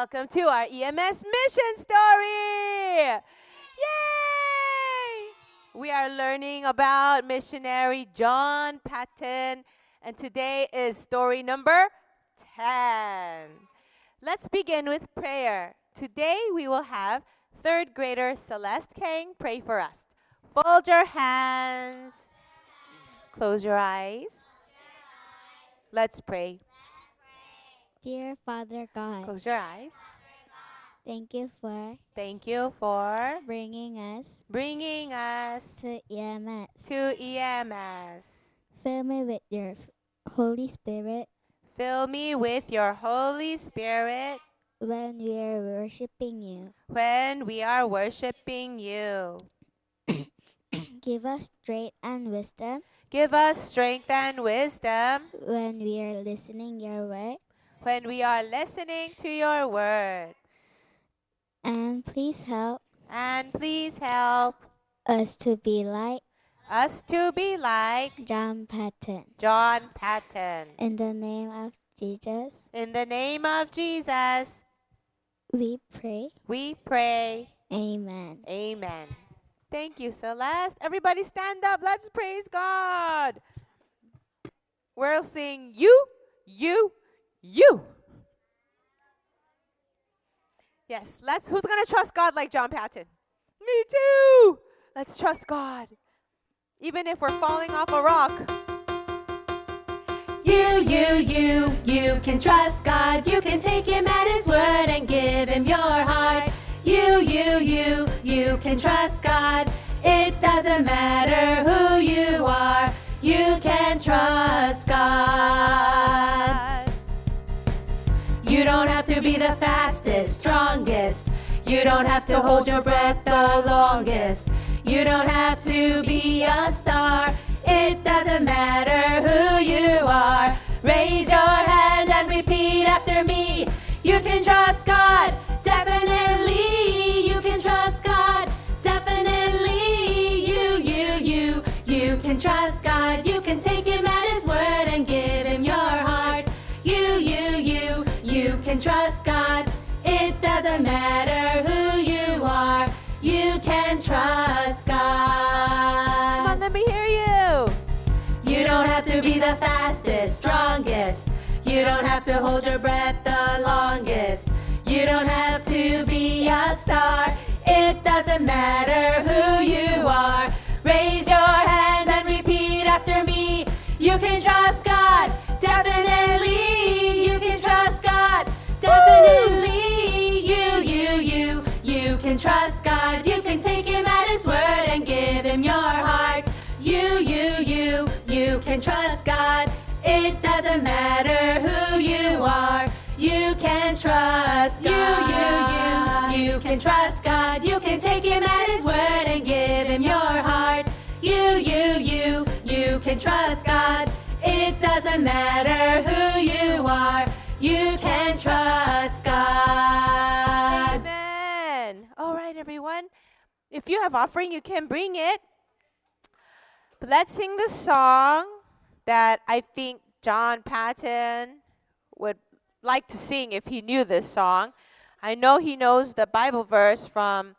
Welcome to our EMS mission story! Yay! We are learning about missionary John Patton, and today is story number 10. Let's begin with prayer. Today we will have third grader Celeste Kang pray for us. Fold your hands. Close your eyes. Let's pray. Dear Father God, Close your eyes. thank you for Thank you for bringing us bringing us to EMS. to EMS. Fill me with your Holy Spirit Fill me with your Holy Spirit when we are worshiping you. when we are worshiping you. Give us strength and wisdom Give us strength and wisdom when we are listening your word. When we are listening to your word. And please help And please help us to be like us to be like John Patton. John Patton. In the name of Jesus, In the name of Jesus, we pray. we pray. Amen. Amen. Thank you, Celeste. Everybody stand up. Let's praise God. We'll sing you, you, you. Yes, let's who's gonna trust God like John Patton? Me too. Let's trust God. Even if we're falling off a rock. You, you, you, you can trust God. You can take Him at His word and give Him your heart. You, you, you, you can trust God. It doesn't matter who you are. You can trust God. You don't have to be the fastest, strongest. You don't have to hold your breath the longest. You don't have to be a star. It doesn't matter who you are. Raise your hand and repeat after me. You can trust God, definitely. You can trust God, definitely. You, you, you, you can trust God. Have God. You, you, you, you can trust God. You can take Him at His word and give Him your heart. You, you, you, you can trust God. It doesn't matter who you are. You can trust God. Amen. All right, everyone. If you have offering, you can bring it. But let's sing the song that I think John Patton would like to sing if he knew this song. I know he knows the Bible verse from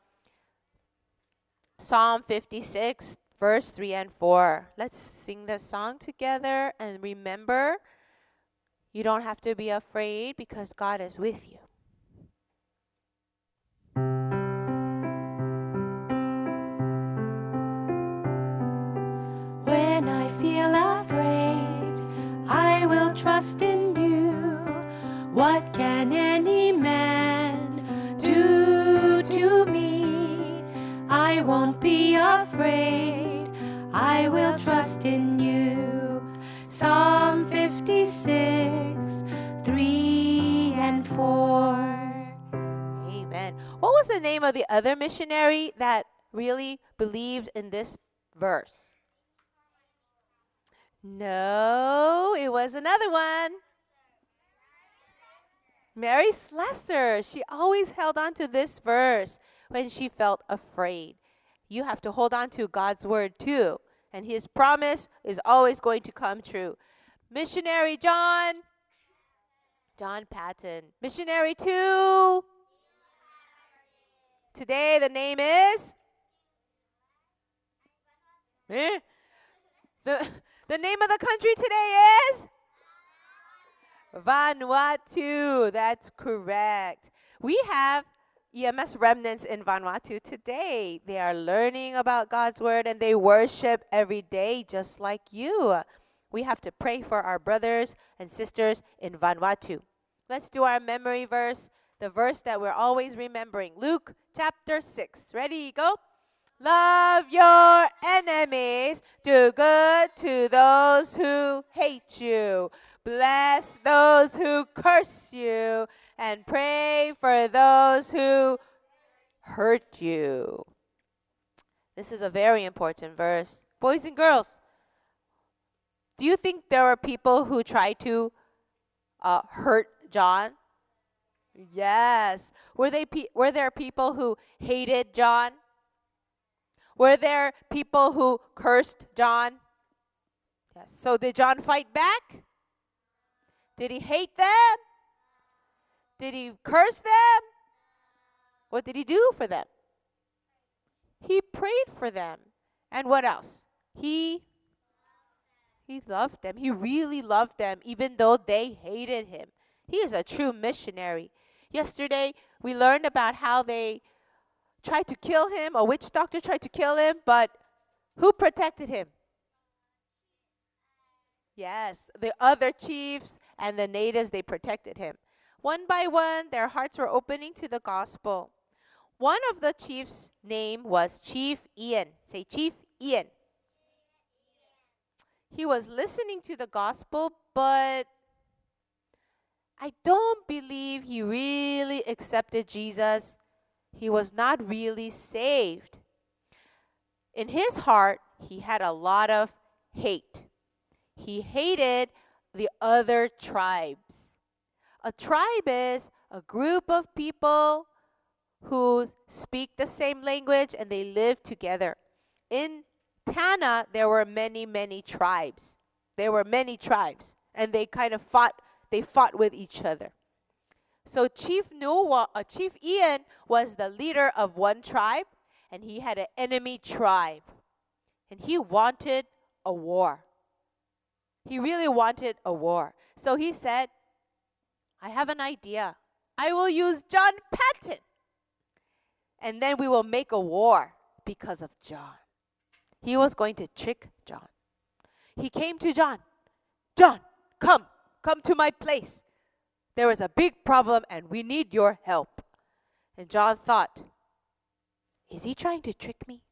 Psalm 56, verse 3 and 4. Let's sing this song together and remember you don't have to be afraid because God is with you. When I feel afraid, I will trust in you. What can any man do to me? I won't be afraid. I will trust in you. Psalm 56, 3 and 4. Amen. What was the name of the other missionary that really believed in this verse? No, it was another one. Mary Slessor. She always held on to this verse when she felt afraid. You have to hold on to God's word too, and his promise is always going to come true. Missionary John, John Patton. Missionary two. Today the name is Eh? The the name of the country today is Vanuatu. That's correct. We have EMS remnants in Vanuatu today. They are learning about God's word and they worship every day just like you. We have to pray for our brothers and sisters in Vanuatu. Let's do our memory verse, the verse that we're always remembering. Luke chapter 6. Ready? Go. Love your enemies. Do good to those who hate you. Bless those who curse you and pray for those who hurt you. This is a very important verse. Boys and girls, do you think there were people who tried to uh, hurt John? Yes. Were they pe- were there people who hated John? Were there people who cursed John? Yes. So did John fight back? Did he hate them? Did he curse them? What did he do for them? He prayed for them. And what else? He he loved them. He really loved them even though they hated him. He is a true missionary. Yesterday we learned about how they tried to kill him, a witch doctor tried to kill him, but who protected him? Yes, the other chiefs and the natives, they protected him. One by one, their hearts were opening to the gospel. One of the chiefs' name was Chief Ian. Say, Chief Ian. He was listening to the gospel, but I don't believe he really accepted Jesus. He was not really saved. In his heart, he had a lot of hate. He hated the other tribes. A tribe is a group of people who speak the same language and they live together. In Tanna, there were many, many tribes. There were many tribes, and they kind of fought. They fought with each other. So Chief Noah, uh, Chief Ian was the leader of one tribe, and he had an enemy tribe, and he wanted a war. He really wanted a war. So he said, I have an idea. I will use John Patton. And then we will make a war because of John. He was going to trick John. He came to John. John, come, come to my place. There is a big problem and we need your help. And John thought, is he trying to trick me?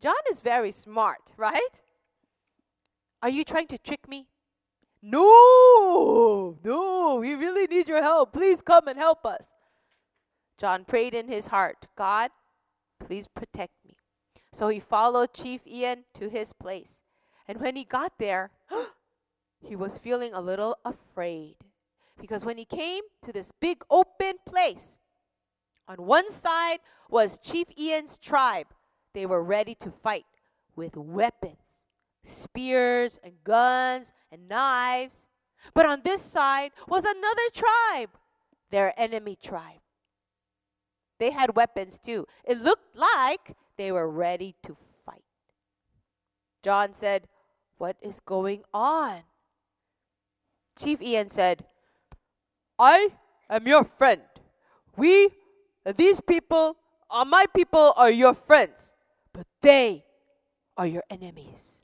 John is very smart, right? Are you trying to trick me? No, no, we really need your help. Please come and help us. John prayed in his heart, God, please protect me. So he followed Chief Ian to his place. And when he got there, he was feeling a little afraid. Because when he came to this big open place, on one side was Chief Ian's tribe. They were ready to fight with weapons spears and guns and knives. But on this side was another tribe, their enemy tribe. They had weapons too. It looked like they were ready to fight. John said, What is going on? Chief Ian said, I am your friend. We, these people, are my people are your friends, but they are your enemies.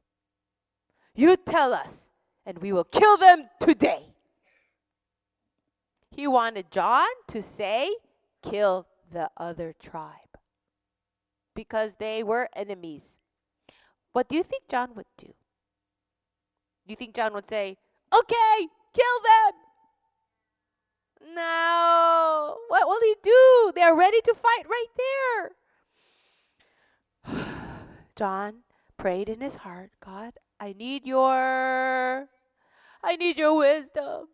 You tell us, and we will kill them today. He wanted John to say, kill the other tribe because they were enemies. What do you think John would do? Do you think John would say, okay, kill them? No. What will he do? They're ready to fight right there. John prayed in his heart, God, I need your I need your wisdom.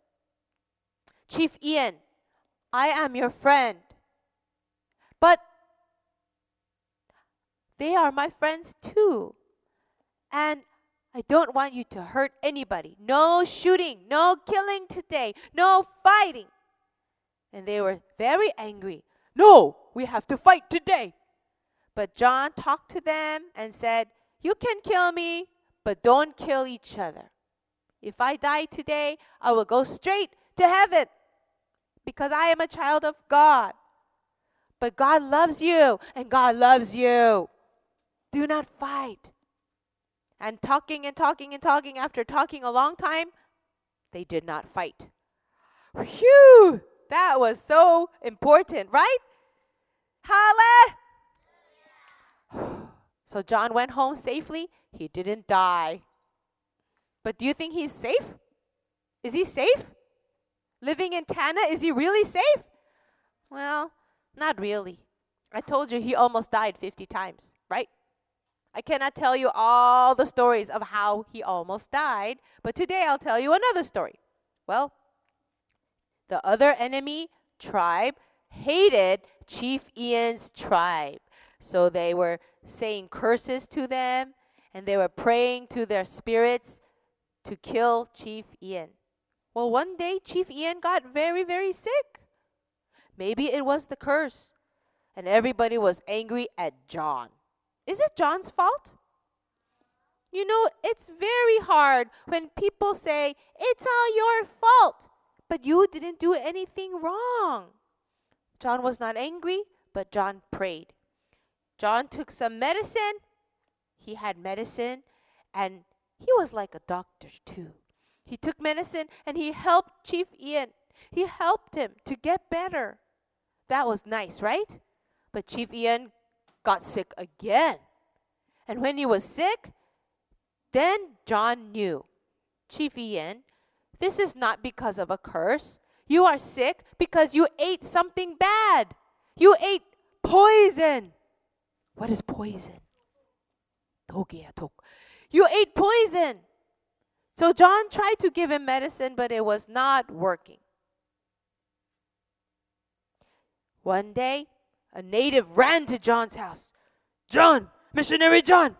Chief Ian, I am your friend. But they are my friends too. And I don't want you to hurt anybody. No shooting, no killing today, no fighting. And they were very angry. No, we have to fight today. But John talked to them and said, You can kill me, but don't kill each other. If I die today, I will go straight to heaven because I am a child of God. But God loves you, and God loves you. Do not fight. And talking and talking and talking, after talking a long time, they did not fight. Phew! That was so important, right? Hallelujah! So John went home safely. He didn't die. But do you think he's safe? Is he safe? Living in Tanna, is he really safe? Well, not really. I told you he almost died 50 times, right? I cannot tell you all the stories of how he almost died, but today I'll tell you another story. Well, the other enemy tribe hated Chief Ian's tribe. So they were saying curses to them and they were praying to their spirits to kill Chief Ian. Well, one day Chief Ian got very, very sick. Maybe it was the curse. And everybody was angry at John. Is it John's fault? You know, it's very hard when people say, it's all your fault, but you didn't do anything wrong. John was not angry, but John prayed. John took some medicine. He had medicine, and he was like a doctor too. He took medicine and he helped Chief Ian. He helped him to get better. That was nice, right? But Chief Ian got sick again. And when he was sick, then John knew Chief Ian, this is not because of a curse. You are sick because you ate something bad. You ate poison. What is poison? You ate poison. So John tried to give him medicine, but it was not working. One day, a native ran to John's house. John, missionary John,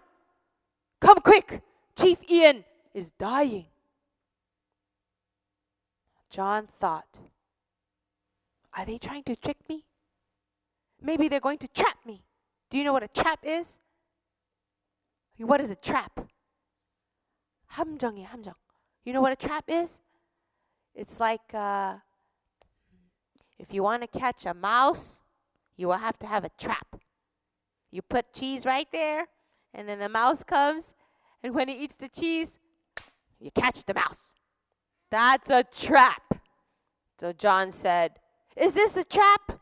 come quick. Chief Ian is dying. John thought, Are they trying to trick me? Maybe they're going to trap me. Do you know what a trap is? What is a trap? 함정이 함정. You know what a trap is? It's like uh, if you want to catch a mouse, you will have to have a trap. You put cheese right there, and then the mouse comes, and when he eats the cheese, you catch the mouse. That's a trap. So John said, Is this a trap?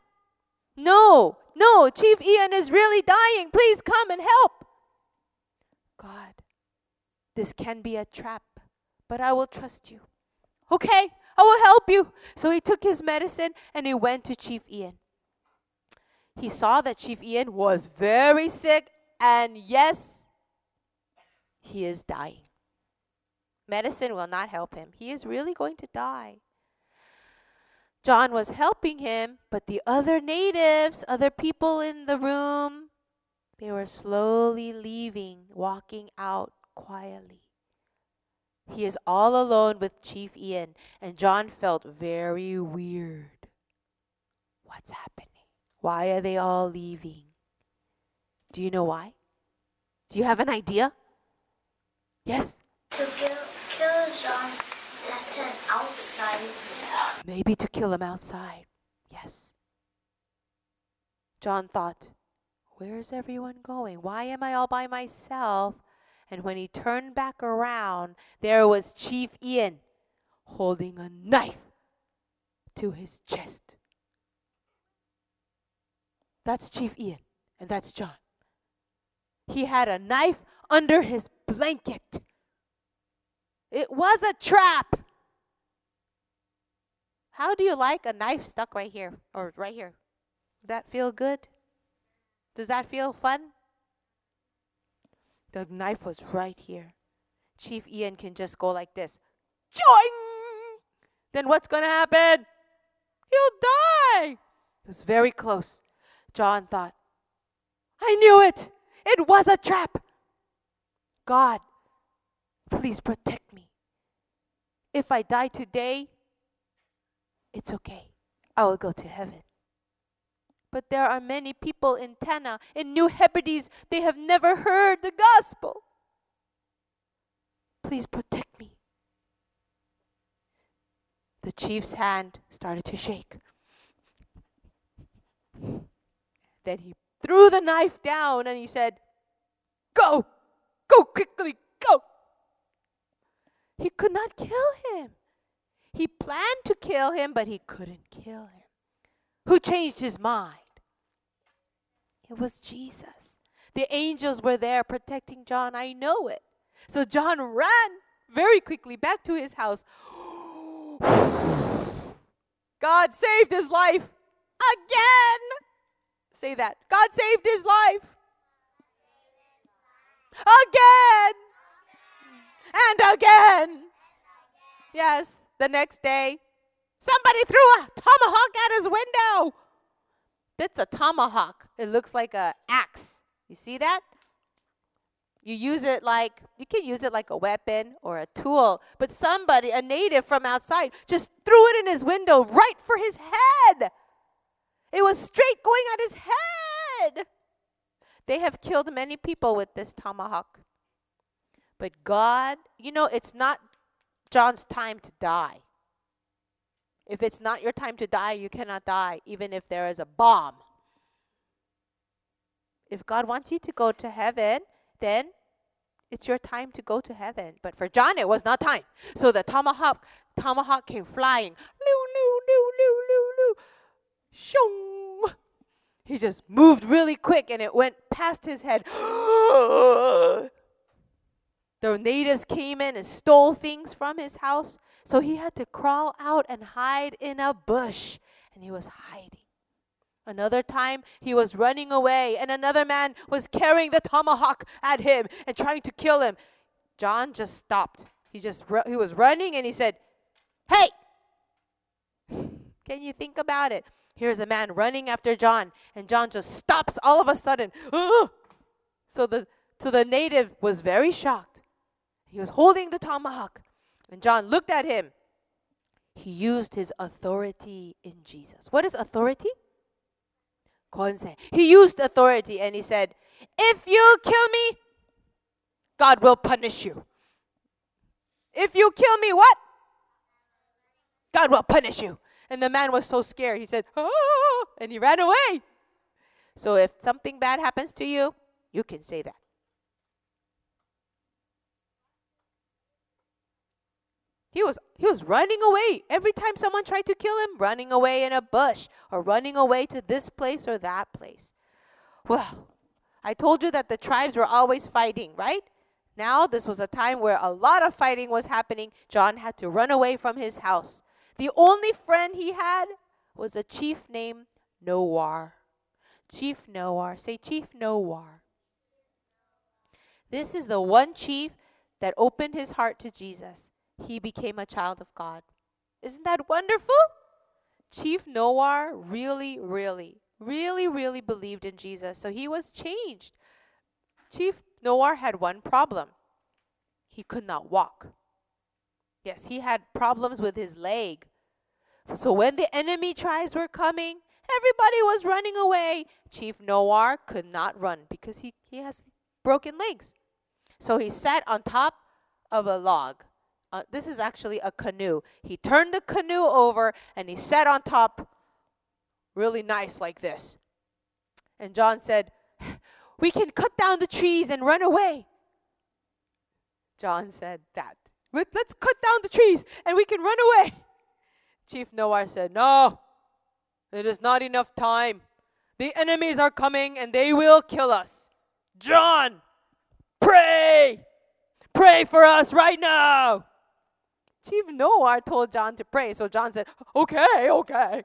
No, no, Chief Ian is really dying. Please come and help. God, this can be a trap, but I will trust you. Okay, I will help you. So he took his medicine and he went to Chief Ian. He saw that Chief Ian was very sick, and yes, he is dying. Medicine will not help him. He is really going to die. John was helping him, but the other natives, other people in the room, they were slowly leaving, walking out quietly. He is all alone with Chief Ian, and John felt very weird. What's happening? Why are they all leaving? Do you know why? Do you have an idea? Yes? To kill, kill John Patton outside. Maybe to kill him outside. Yes. John thought, Where's everyone going? Why am I all by myself? And when he turned back around, there was Chief Ian holding a knife to his chest. That's Chief Ian, and that's John. He had a knife under his blanket. It was a trap. How do you like a knife stuck right here or right here? Does that feel good? Does that feel fun? The knife was right here. Chief Ian can just go like this. Joing! Then what's going to happen? He'll die. It was very close. John thought, I knew it. It was a trap. God, Please protect me. If I die today, it's okay. I will go to heaven. But there are many people in Tanna, in New Hebrides, they have never heard the gospel. Please protect me. The chief's hand started to shake. Then he threw the knife down and he said, Go! Go quickly! Go! He could not kill him. He planned to kill him, but he couldn't kill him. Who changed his mind? It was Jesus. The angels were there protecting John. I know it. So John ran very quickly back to his house. God saved his life again. Say that. God saved his life again and again. Yes, the next day, somebody threw a tomahawk at his window. That's a tomahawk. It looks like a axe. You see that? You use it like you can use it like a weapon or a tool, but somebody, a native from outside, just threw it in his window right for his head. It was straight going at his head. They have killed many people with this tomahawk. But God, you know, it's not John's time to die. If it's not your time to die, you cannot die, even if there is a bomb. If God wants you to go to heaven, then it's your time to go to heaven. But for John, it was not time. So the tomahawk, tomahawk came flying. Loo, loo, loo, loo, loo, loo. Shoo! He just moved really quick and it went past his head. the natives came in and stole things from his house. So he had to crawl out and hide in a bush. And he was hiding. Another time he was running away, and another man was carrying the tomahawk at him and trying to kill him. John just stopped. He just he was running and he said, "Hey! Can you think about it? Here's a man running after John, and John just stops all of a sudden. So the so the native was very shocked. He was holding the tomahawk, and John looked at him. He used his authority in Jesus. What is authority? He used authority and he said, If you kill me, God will punish you. If you kill me, what? God will punish you. And the man was so scared. He said, Oh, and he ran away. So if something bad happens to you, you can say that. He was he was running away every time someone tried to kill him, running away in a bush or running away to this place or that place. Well, I told you that the tribes were always fighting, right? Now this was a time where a lot of fighting was happening. John had to run away from his house. The only friend he had was a chief named Nowar. Chief Nowar. Say Chief Nowar. This is the one chief that opened his heart to Jesus he became a child of God. Isn't that wonderful? Chief Nowar really, really, really, really believed in Jesus. So he was changed. Chief Nowar had one problem he could not walk. Yes, he had problems with his leg. So when the enemy tribes were coming, everybody was running away. Chief Nowar could not run because he, he has broken legs. So he sat on top of a log uh, this is actually a canoe. He turned the canoe over and he sat on top really nice like this. And John said, We can cut down the trees and run away. John said that. Let's cut down the trees and we can run away. Chief Nowar said, No, it is not enough time. The enemies are coming and they will kill us. John, pray! Pray for us right now. Chief Nowar told John to pray. So John said, Okay, okay.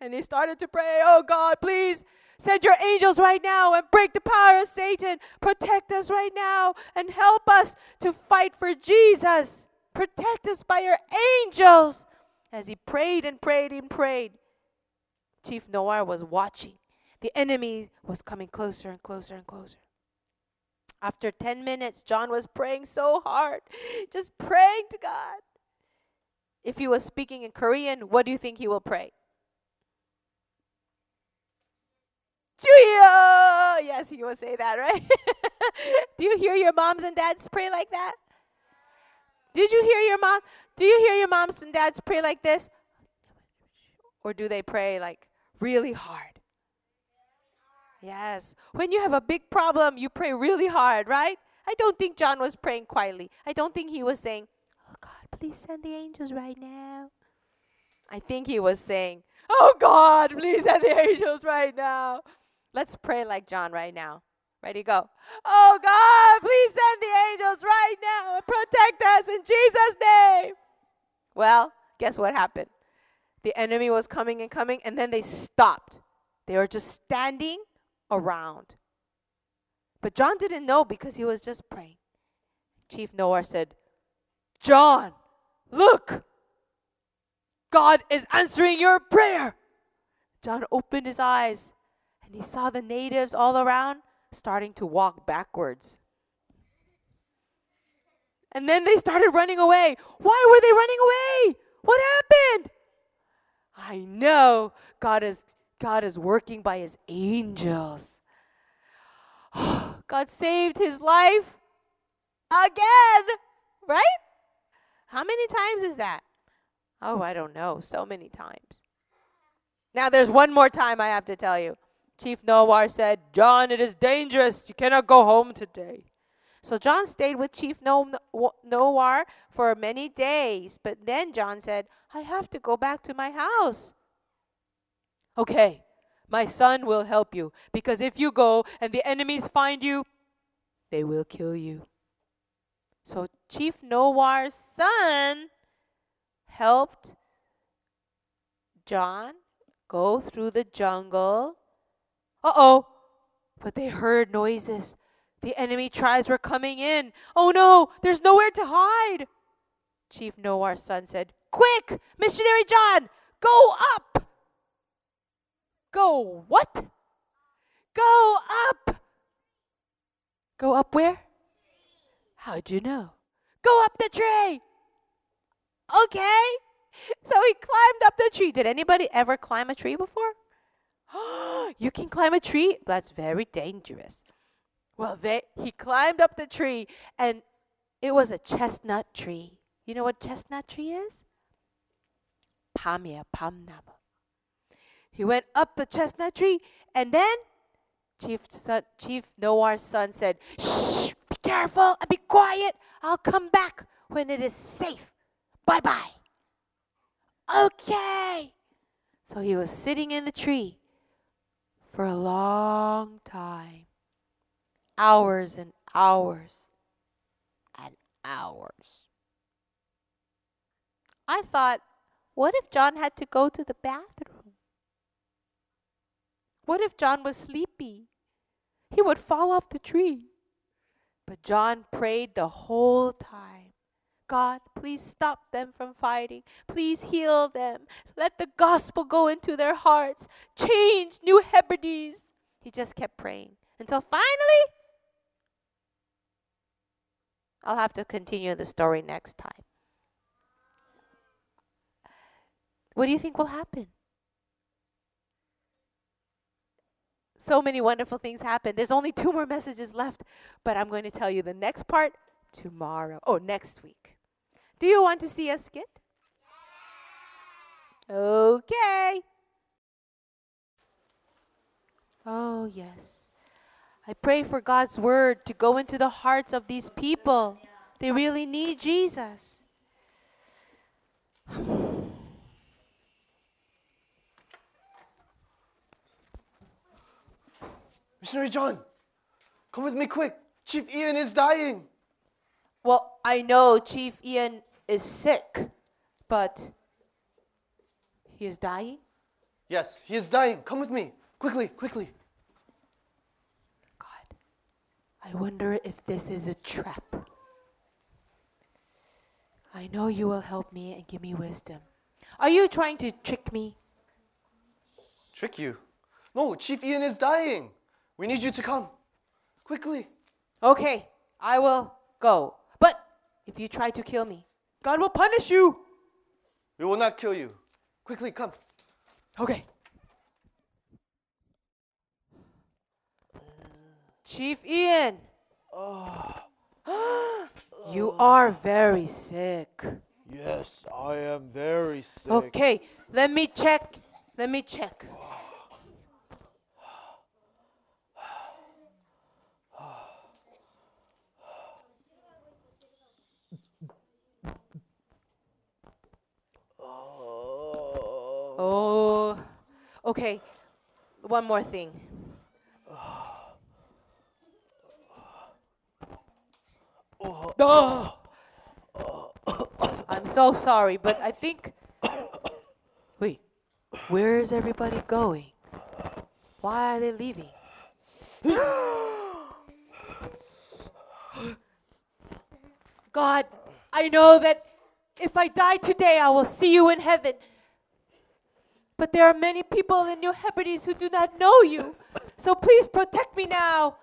And he started to pray, Oh God, please send your angels right now and break the power of Satan. Protect us right now and help us to fight for Jesus. Protect us by your angels. As he prayed and prayed and prayed, Chief Nowar was watching. The enemy was coming closer and closer and closer. After 10 minutes, John was praying so hard, just praying to God. If he was speaking in Korean, what do you think he will pray? Juyo! Yes, he will say that, right? do you hear your moms and dads pray like that? Did you hear your mom? Do you hear your moms and dads pray like this? Or do they pray like really hard? Yes. When you have a big problem, you pray really hard, right? I don't think John was praying quietly. I don't think he was saying, Oh God, please send the angels right now. I think he was saying, Oh God, please send the angels right now. Let's pray like John right now. Ready, go. Oh God, please send the angels right now and protect us in Jesus' name. Well, guess what happened? The enemy was coming and coming, and then they stopped. They were just standing Mm. around. But John didn't know because he was just praying. Chief Nowar said, John, look, God is answering your prayer. John opened his eyes and he saw the natives all around starting to walk backwards. And then they started running away. Why were they running away? What happened? I know God is God is working by his angels. God saved his life again, right? How many times is that? Oh, I don't know. So many times. Now, there's one more time I have to tell you. Chief Nowar said, John, it is dangerous. You cannot go home today. So John stayed with Chief Nowar for many days. But then John said, I have to go back to my house. Okay, my son will help you because if you go and the enemies find you, they will kill you. So Chief Nowar's son helped John go through the jungle. Uh oh, but they heard noises. The enemy tribes were coming in. Oh no, there's nowhere to hide. Chief Nowar's son said, Quick, Missionary John, go up. Go what? Go up. Go up where? How'd you know? Go up the tree. Okay. So he climbed up the tree. Did anybody ever climb a tree before? you can climb a tree? That's very dangerous. Well, they, he climbed up the tree and it was a chestnut tree. You know what chestnut tree is? 밤이에요, 밤나무. He went up the chestnut tree, and then Chief son, Chief Nowar's son said, "Shh, be careful and be quiet. I'll come back when it is safe. Bye bye." Okay. So he was sitting in the tree for a long time, hours and hours and hours. I thought, what if John had to go to the bathroom? What if John was sleepy? He would fall off the tree. But John prayed the whole time. God, please stop them from fighting. Please heal them. Let the gospel go into their hearts. Change New Hebrides. He just kept praying until finally, I'll have to continue the story next time. What do you think will happen? So many wonderful things happen. There's only two more messages left, but I'm going to tell you the next part tomorrow. Oh, next week. Do you want to see a skit? Okay. Oh, yes. I pray for God's word to go into the hearts of these people. They really need Jesus. Missionary John, come with me quick. Chief Ian is dying. Well, I know Chief Ian is sick, but he is dying? Yes, he is dying. Come with me. Quickly, quickly. God, I wonder if this is a trap. I know you will help me and give me wisdom. Are you trying to trick me? Trick you? No, Chief Ian is dying. We need you to come. Quickly. Okay, I will go. But if you try to kill me, God will punish you. We will not kill you. Quickly, come. Okay. Chief Ian. you are very sick. Yes, I am very sick. Okay, let me check. Let me check. Oh, okay. One more thing. Oh. I'm so sorry, but I think. Wait, where is everybody going? Why are they leaving? God, I know that if I die today, I will see you in heaven. But there are many people in New Hebrides who do not know you. So please protect me now.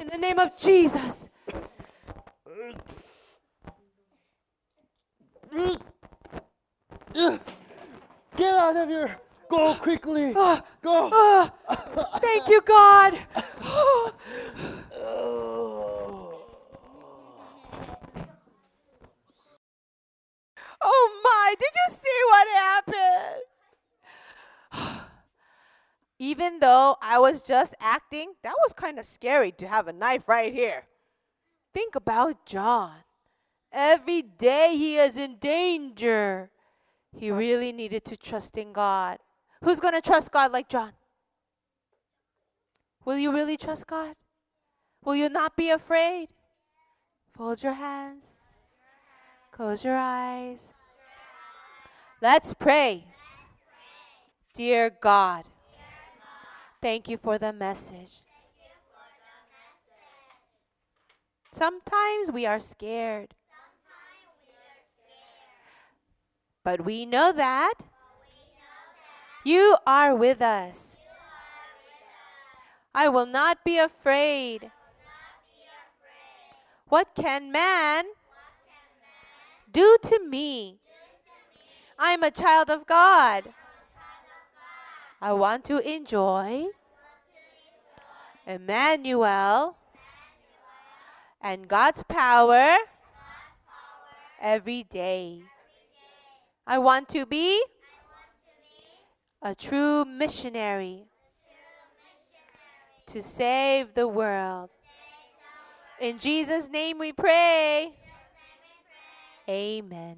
In the name of Jesus. Get out of here! Go quickly! Go! Ah, thank you, God. oh my, did you see what happened? Even though I was just acting, that was kind of scary to have a knife right here. Think about John. Every day he is in danger. He really needed to trust in God. Who's going to trust God like John? Will you really trust God? Will you not be afraid? Fold your hands. Close your eyes. Let's pray. Dear God, thank you for the message. Sometimes we are scared. But we know that you are with us. I will not be afraid. What can man do to me? I am a child of God. I want to enjoy Emmanuel and God's power every day. I want to be a true missionary to save the world. In Jesus' name we pray. Amen.